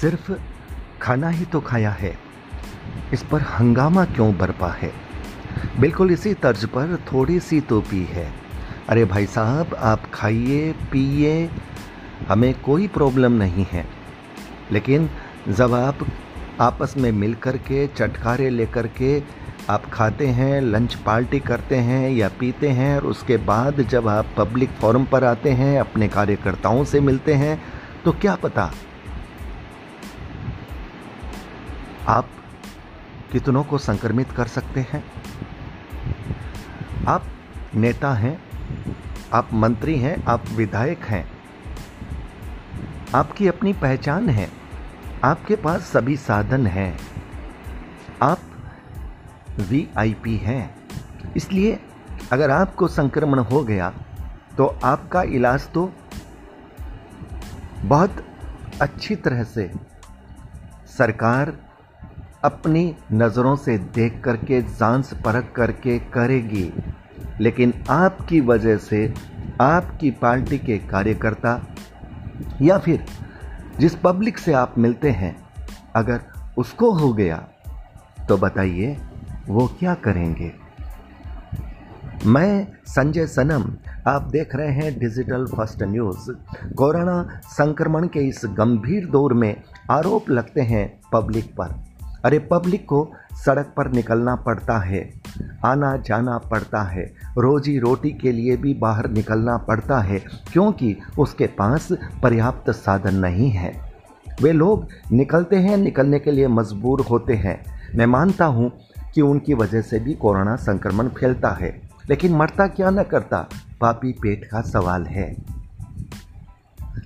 सिर्फ़ खाना ही तो खाया है। इस पर हंगामा क्यों बरपा है? बिल्कुल इसी तर्ज पर थोड़ी सी तो पी है। अरे भाई साहब, आप खाइए, पिए, हमें कोई प्रॉब्लम नहीं है। लेकिन जब आप आपस में मिल कर के, चटकारे लेकर के आप खाते हैं, लंच पार्टी करते हैं या पीते हैं और उसके बाद जब आप पब्लिक फोरम पर आते हैं, अपने कार्यकर्ताओं से मिलते हैं तो क्या पता आप कितनों को संक्रमित कर सकते हैं? आप नेता हैं, आप मंत्री हैं, आप विधायक हैं। आपकी अपनी पहचान है, आपके पास सभी साधन हैं। आप वीआईपी हैं। इसलिए अगर आपको संक्रमण हो गया तो आपका इलाज तो बहुत अच्छी तरह से सरकार अपनी नज़रों से देख करके जाँच परख करके करेगी। लेकिन आपकी वजह से आपकी पार्टी के कार्यकर्ता या फिर जिस पब्लिक से आप मिलते हैं, अगर उसको हो गया तो बताइए वो क्या करेंगे। मैं संजय सनम, आप देख रहे हैं डिजिटल फ़र्स्ट न्यूज़। कोरोना संक्रमण के इस गंभीर दौर में आरोप लगते हैं पब्लिक पर। अरे, पब्लिक को सड़क पर निकलना पड़ता है आना जाना पड़ता है रोजी रोटी के लिए भी बाहर निकलना पड़ता है, क्योंकि उसके पास पर्याप्त साधन नहीं है। वे लोग निकलते हैं, निकलने के लिए मजबूर होते हैं। मैं मानता हूँ कि उनकी वजह से भी कोरोना संक्रमण फैलता है, लेकिन मरता क्या न करता, पापी पेट का सवाल है।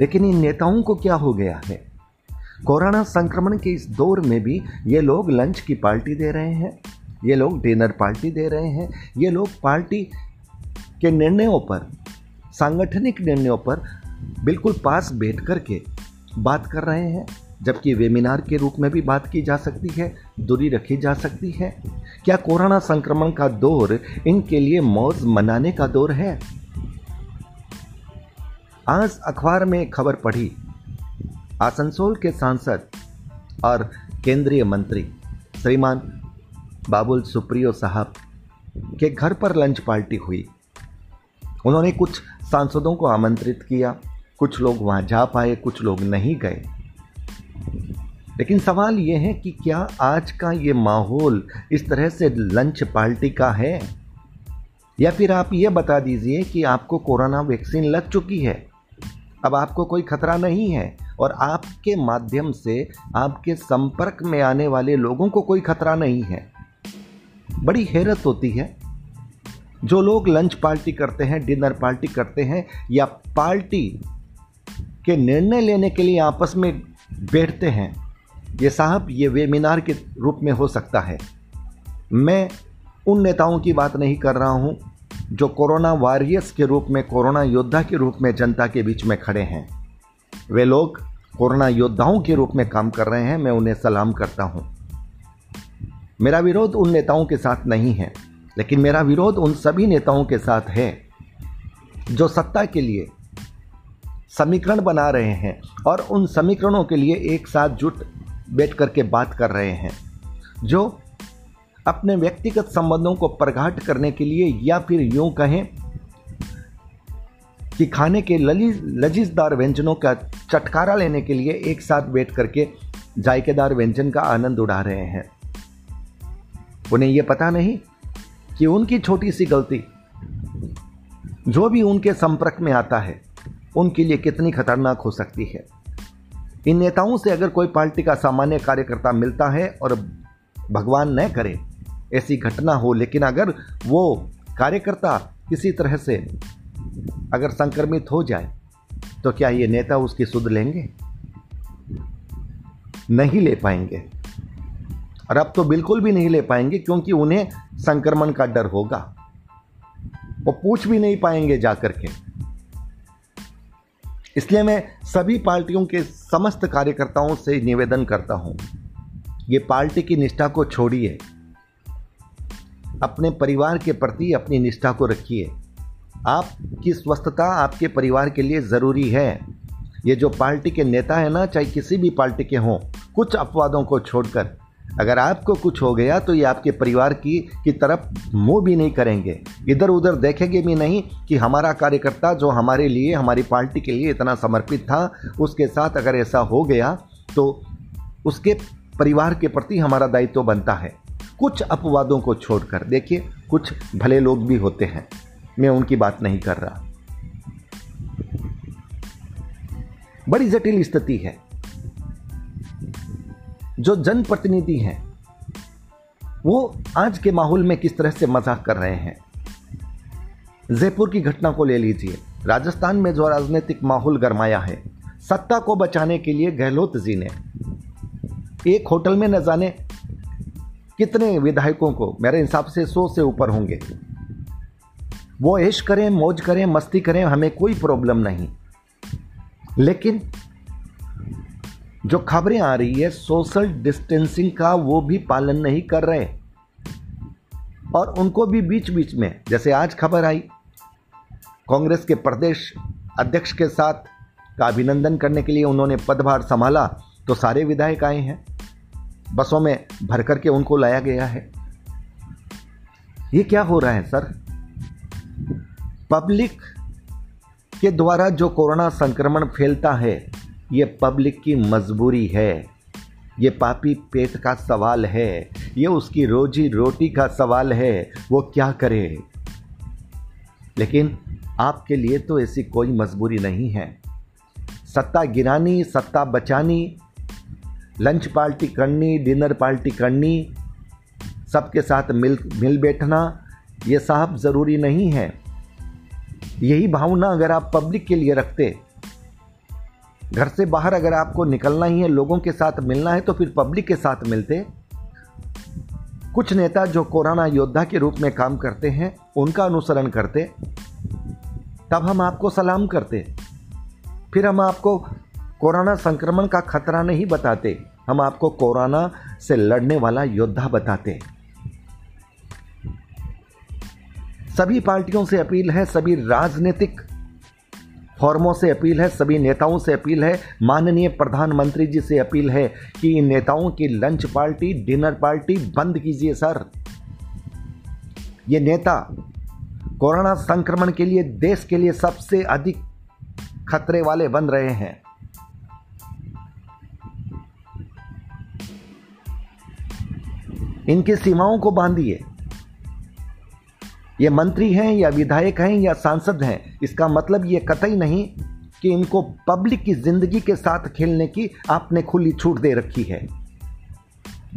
लेकिन इन नेताओं को क्या हो गया है? कोरोना संक्रमण के इस दौर में भी ये लोग लंच की पार्टी दे रहे हैं, ये लोग डिनर पार्टी दे रहे हैं, ये लोग पार्टी के निर्णयों पर, सांगठनिक निर्णयों पर बिल्कुल पास बैठ कर के बात कर रहे हैं, जबकि वेमिनार के रूप में भी बात की जा सकती है, दूरी रखी जा सकती है। क्या कोरोना संक्रमण का दौर इनके लिए मौज मनाने का दौर है? आज अखबार में खबर पढ़ी आसनसोल के सांसद और केंद्रीय मंत्री श्रीमान बाबुल सुप्रियो साहब के घर पर लंच पार्टी हुई। उन्होंने कुछ सांसदों को आमंत्रित किया, कुछ लोग वहाँ जा पाए, कुछ लोग नहीं गए। लेकिन सवाल यह है कि क्या आज का ये माहौल इस तरह से लंच पार्टी का है? या फिर आप ये बता दीजिए कि आपको कोरोना वैक्सीन लग चुकी है? अब आपको कोई खतरा नहीं है और आपके माध्यम से आपके संपर्क में आने वाले लोगों को कोई खतरा नहीं है। बड़ी हैरत होती है। जो लोग लंच पार्टी करते हैं, डिनर पार्टी करते हैं या पार्टी के निर्णय लेने के लिए आपस में बैठते हैं, ये साहब, ये वेमिनार के रूप में हो सकता है। मैं उन नेताओं की बात नहीं कर रहा हूँ। जो कोरोना वॉरियर्स के रूप में, कोरोना योद्धा के रूप में जनता के बीच में खड़े हैं। वे लोग कोरोना योद्धाओं के रूप में काम कर रहे हैं, मैं उन्हें सलाम करता हूँ। मेरा विरोध उन नेताओं के साथ नहीं है, लेकिन मेरा विरोध उन सभी नेताओं के साथ है, जो सत्ता के लिए समीकरण बना रहे हैं और उन समीकरणों के लिए एक साथ जुट बैठ करके बात कर रहे हैं, जो अपने व्यक्तिगत संबंधों को प्रगाट करने के लिए या फिर यूँ कहें कि खाने के ललीज लजीजदार व्यंजनों का चटकारा लेने के लिए एक साथ बैठ करके जायकेदार व्यंजन का आनंद उड़ा रहे हैं। उन्हें यह पता नहीं कि उनकी छोटी सी गलती जो भी उनके संपर्क में आता है, उनके लिए कितनी खतरनाक हो सकती है। इन नेताओं से अगर कोई पार्टी का सामान्य कार्यकर्ता मिलता है और भगवान न करे ऐसी घटना हो, लेकिन अगर वो कार्यकर्ता किसी तरह से अगर संक्रमित हो जाए तो क्या ये नेता उसकी सुध लेंगे? नहीं ले पाएँगे। और अब तो बिल्कुल भी नहीं ले पाएँगे, क्योंकि उन्हें संक्रमण का डर होगा। वो पूछ भी नहीं पाएँगे जाकर के। इसलिए मैं सभी पार्टियों के समस्त कार्यकर्ताओं से निवेदन करता हूँ, ये पार्टी की निष्ठा को छोड़िए। अपने परिवार के प्रति अपनी निष्ठा को रखिए। आपकी स्वस्थता आपके परिवार के लिए ज़रूरी है। ये जो पार्टी के नेता है ना, चाहे किसी भी पार्टी के हों, कुछ अपवादों को छोड़कर, अगर आपको कुछ हो गया तो ये आपके परिवार की की तरफ़ मुँह भी नहीं करेंगे। इधर उधर देखेंगे भी नहीं कि हमारा कार्यकर्ता जो हमारे लिए, हमारी पार्टी के लिए इतना समर्पित था, उसके साथ अगर ऐसा हो गया तो उसके परिवार के प्रति हमारा दायित्व बनता है। कुछ अपवादों को छोड़कर, देखिए, कुछ भले लोग भी होते हैं, मैं उनकी बात नहीं कर रहा। बड़ी जटिल स्थिति है। जो जनप्रतिनिधि हैं, वो आज के माहौल में किस तरह से मज़ाक कर रहे हैं? जयपुर की घटना को ले लीजिए। राजस्थान में जो राजनीतिक माहौल गरमाया है, सत्ता को बचाने के लिए गहलोत जी ने, एक होटल में न जाने कितने विधायकों को मेरे हिसाब से सौ से ऊपर होंगे। वो ऐश करें, मौज करें, मस्ती करें, हमें कोई प्रॉब्लम नहीं। लेकिन जो खबरें आ रही है, सोशल डिस्टेंसिंग का वो भी पालन नहीं कर रहे और उनको भी बीच बीच में, जैसे आज खबर आई, कांग्रेस के प्रदेश अध्यक्ष के साथ का अभिनंदन करने के लिए उन्होंने पदभार संभाला तो सारे विधायक आए हैं। बसों में भर करके उनको लाया गया है। ये क्या हो रहा है, सर? पब्लिक के द्वारा जो कोरोना संक्रमण फैलता है, ये पब्लिक की मजबूरी है। ये पापी पेट का सवाल है, ये उसकी रोजी रोटी का सवाल है, वो क्या करे? लेकिन आपके लिए तो ऐसी कोई मजबूरी नहीं है। सत्ता गिरानी, सत्ता बचानी लंच पार्टी करनी, डिनर पार्टी करनी, सबके साथ मिल मिल बैठना, ये साहब ज़रूरी नहीं है। यही भावना अगर आप पब्लिक के लिए रखते, घर से बाहर अगर आपको निकलना ही है, लोगों के साथ मिलना है तो फिर पब्लिक के साथ मिलते। कुछ नेता जो कोरोना योद्धा के रूप में काम करते हैं, उनका अनुसरण करते। तब हम आपको सलाम करते। फिर हम आपको कोरोना संक्रमण का खतरा नहीं बताते। हम आपको कोरोना से लड़ने वाला योद्धा बताते सभी पार्टियों से अपील है, सभी राजनीतिक फॉर्मों से अपील है, सभी नेताओं से अपील है। माननीय प्रधानमंत्री जी से अपील है कि इन नेताओं की लंच पार्टी, डिनर पार्टी बंद कीजिए, सर। ये नेता कोरोना संक्रमण के लिए, देश के लिए सबसे अधिक खतरे वाले बन रहे हैं। इनकी सीमाओं को बांधिए। ये मंत्री हैं या विधायक हैं या सांसद हैं, इसका मतलब ये कतई नहीं कि इनको पब्लिक की ज़िंदगी के साथ खेलने की आपने खुली छूट दे रखी है।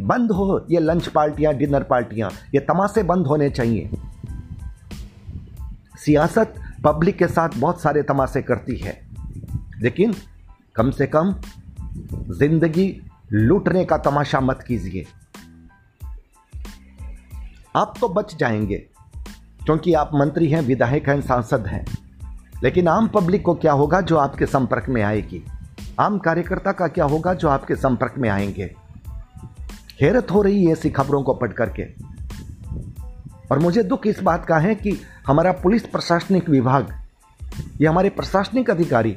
बंद हो ये लंच पार्टियाँ, डिनर पार्टियाँ, ये तमाशे बंद होने चाहिए। सियासत पब्लिक के साथ बहुत सारे तमाशे करती है, लेकिन कम से कम ज़िंदगी लूटने का तमाशा मत कीजिए। आप तो बच जाएँगे, क्योंकि आप मंत्री हैं, विधायक हैं, सांसद हैं। लेकिन आम पब्लिक को क्या होगा जो आपके संपर्क में आएगी? आम कार्यकर्ता का क्या होगा जो आपके संपर्क में आएँगे? हैरत हो रही है ऐसी खबरों को पढ़ करके और मुझे दुख इस बात का है कि हमारा पुलिस प्रशासनिक विभाग, ये हमारे प्रशासनिक अधिकारी,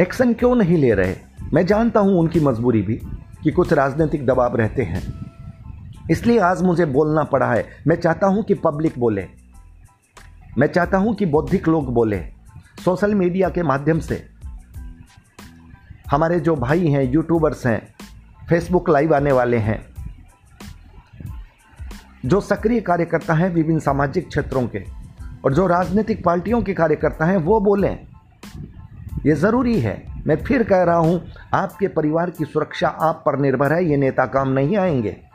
एक्शन क्यों नहीं ले रहे? मैं जानता हूँ उनकी मजबूरी भी कि कुछ राजनीतिक दबाव रहते हैं। इसलिए आज मुझे बोलना पड़ा है। मैं चाहता हूँ कि पब्लिक बोले। मैं चाहता हूँ कि बौद्धिक लोग बोले, सोशल मीडिया के माध्यम से। हमारे जो भाई हैं, यूट्यूबर्स हैं, फेसबुक लाइव आने वाले हैं, जो सक्रिय कार्यकर्ता हैं विभिन्न सामाजिक क्षेत्रों के, और जो राजनीतिक पार्टियों के कार्यकर्ता हैं, वो बोलें। ये ज़रूरी है। मैं फिर कह रहा हूँ, आपके परिवार की सुरक्षा आप पर निर्भर है, ये नेता काम नहीं आएँगे।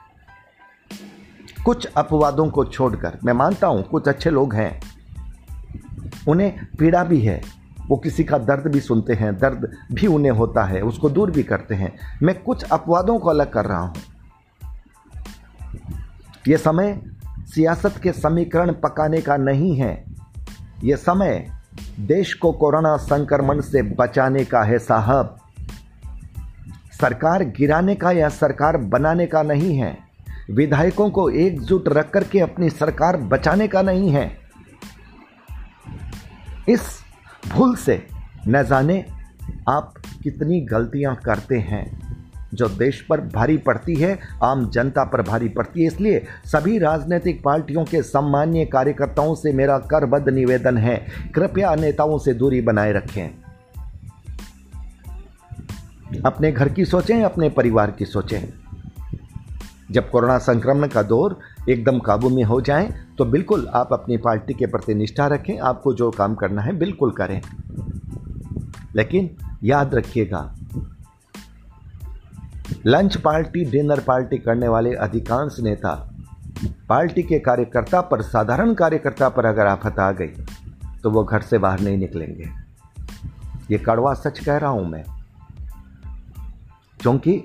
कुछ अपवादों को छोड़कर, मैं मानता हूँ कुछ अच्छे लोग हैं। उन्हें पीड़ा भी है, वो किसी का दर्द भी सुनते हैं, दर्द भी उन्हें होता है, उसको दूर भी करते हैं। मैं कुछ अपवादों को अलग कर रहा हूँ। ये समय सियासत के समीकरण पकाने का नहीं है। ये समय देश को कोरोना संक्रमण से बचाने का है, साहब। सरकार गिराने का या सरकार बनाने का नहीं है। विधायकों को एकजुट रख करके अपनी सरकार बचाने का नहीं है। इस भूल से न जाने आप कितनी गलतियाँ करते हैं। जो देश पर भारी पड़ती है, आम जनता पर भारी पड़ती है। इसलिए सभी राजनीतिक पार्टियों के सम्मान्य कार्यकर्ताओं से मेरा करबद्ध निवेदन है, कृपया नेताओं से दूरी बनाए रखें। अपने घर की सोचें, अपने परिवार की सोचें। जब कोरोना संक्रमण का दौर एकदम काबू में हो जाए तो बिल्कुल आप अपनी पार्टी के प्रति निष्ठा रखें, आपको जो काम करना है बिल्कुल करें। लेकिन याद रखिएगा, लंच पार्टी, डिनर पार्टी करने वाले अधिकांश नेता पार्टी के कार्यकर्ता पर, साधारण कार्यकर्ता पर अगर आफत आ गई तो वो घर से बाहर नहीं निकलेंगे। ये कड़वा सच कह रहा हूँ मैं, क्योंकि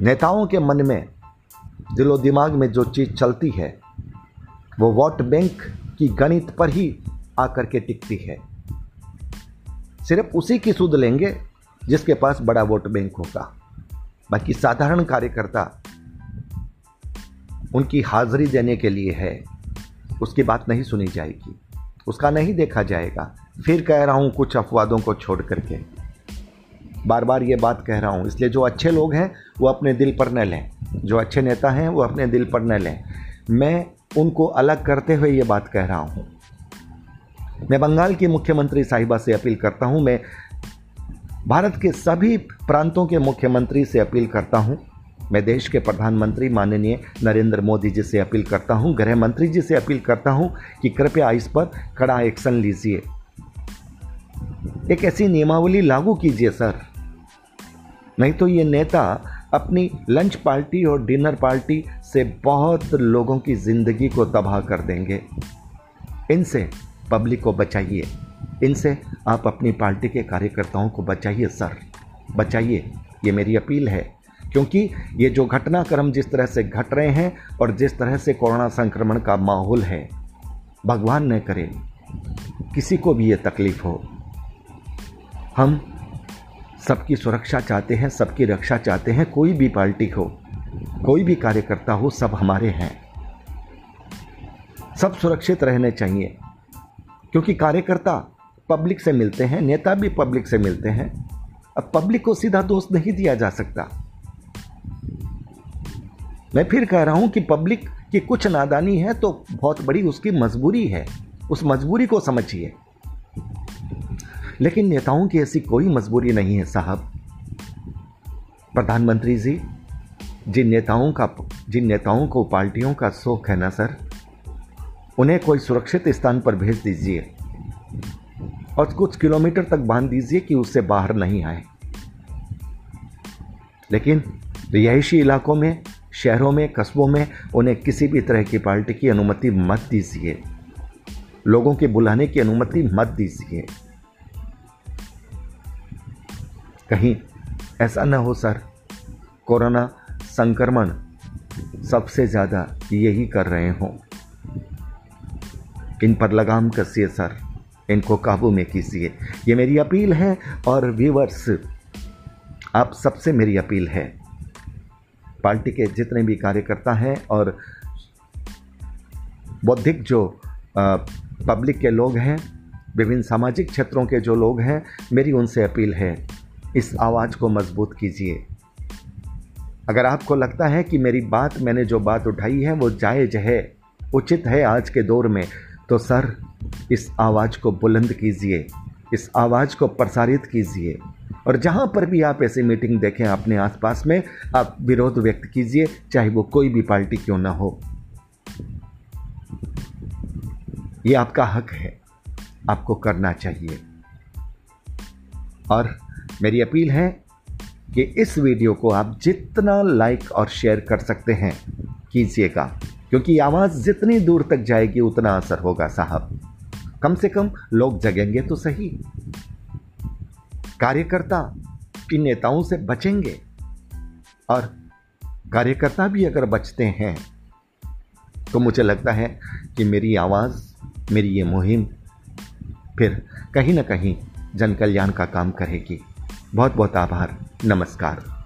नेताओं के मन में, दिलो दिमाग में जो चीज़ चलती है, वो वोट बैंक की गणित पर ही आकर के टिकती है। सिर्फ़ उसी की सुध लेंगे जिसके पास बड़ा वोट बैंक होगा। बाकी साधारण कार्यकर्ता उनकी हाजिरी देने के लिए है, उसकी बात नहीं सुनी जाएगी, उसका नहीं देखा जाएगा। फिर कह रहा हूँ, कुछ अपवादों को छोड़ करके। बार बार ये बात कह रहा हूँ। इसलिए जो अच्छे लोग हैं, वो अपने दिल पर न लें। जो अच्छे नेता हैं, वो अपने दिल पर न लें। मैं उनको अलग करते हुए ये बात कह रहा हूँ। मैं बंगाल की मुख्यमंत्री साहिबा से अपील करता हूँ। मैं भारत के सभी प्रांतों के मुख्यमंत्री से अपील करता हूँ। मैं देश के प्रधानमंत्री माननीय नरेंद्र मोदी जी से अपील करता हूँ। गृह मंत्री जी से अपील करता हूँ कि कृपया इस पर कड़ा एक्शन लीजिए। एक ऐसी नियमावली लागू कीजिए, सर। नहीं तो ये नेता अपनी लंच पार्टी और डिनर पार्टी से बहुत लोगों की ज़िंदगी को तबाह कर देंगे। इनसे पब्लिक को बचाइए। इनसे आप अपनी पार्टी के कार्यकर्ताओं को बचाइए, सर। बचाइए। ये मेरी अपील है, क्योंकि ये जो घटनाक्रम जिस तरह से घट रहे हैं और जिस तरह से कोरोना संक्रमण का माहौल है, भगवान न करे। किसी को भी ये तकलीफ़ हो। हम सबकी सुरक्षा चाहते हैं, सबकी रक्षा चाहते हैं, कोई भी पार्टी हो, कोई भी कार्यकर्ता हो, सब हमारे हैं। सब सुरक्षित रहने चाहिए, क्योंकि कार्यकर्ता पब्लिक से मिलते हैं, नेता भी पब्लिक से मिलते हैं। अब पब्लिक को सीधा दोष नहीं दिया जा सकता। मैं फिर कह रहा हूँ कि पब्लिक की कुछ नादानी है तो बहुत बड़ी उसकी मजबूरी है। उस मजबूरी को समझिए। लेकिन नेताओं की ऐसी कोई मजबूरी नहीं है, साहब। प्रधानमंत्री जी, जिन नेताओं का, जिन नेताओं को पार्टियों का शौक है ना, सर, उन्हें कोई सुरक्षित स्थान पर भेज दीजिए और कुछ किलोमीटर तक बाँध दीजिए कि उससे बाहर नहीं आए। लेकिन रिहायशी इलाकों में, शहरों में, कस्बों में उन्हें किसी भी तरह की पार्टी की अनुमति मत दीजिए। लोगों के बुलाने की अनुमति मत दीजिए। कहीं ऐसा न हो सर, कोरोना संक्रमण सबसे ज़्यादा यही कर रहे हों। इन पर लगाम कसिए सर, इनको काबू में कीजिए। ये मेरी अपील है और व्यूवर्स, आप सबसे मेरी अपील है। पार्टी के जितने भी कार्यकर्ता हैं और बौद्धिक जो पब्लिक के लोग हैं, विभिन्न सामाजिक क्षेत्रों के जो लोग हैं, मेरी उनसे अपील है। इस आवाज़ को मज़बूत कीजिए। अगर आपको लगता है कि मेरी बात, मैंने जो बात उठाई है, वो जायज़ है, उचित है आज के दौर में तो सर, इस आवाज़ को बुलंद कीजिए, इस आवाज़ को प्रसारित कीजिए। और जहाँ पर भी आप ऐसी मीटिंग देखें अपने आसपास में, आप विरोध व्यक्त कीजिए, चाहे वो कोई भी पार्टी क्यों ना हो। ये आपका हक है, आपको करना चाहिए। और मेरी अपील है कि इस वीडियो को आप जितना लाइक और शेयर कर सकते हैं, कीजिएगा, क्योंकि आवाज़ जितनी दूर तक जाएगी, उतना असर होगा, साहब। कम से कम लोग जगेंगे तो सही। कार्यकर्ता इन नेताओं से बचेंगे, और कार्यकर्ता भी अगर बचते हैं तो मुझे लगता है कि मेरी आवाज़, मेरी ये मुहिम फिर कहीं ना कहीं जन कल्याण का काम करेगी। बहुत बहुत आभार। नमस्कार।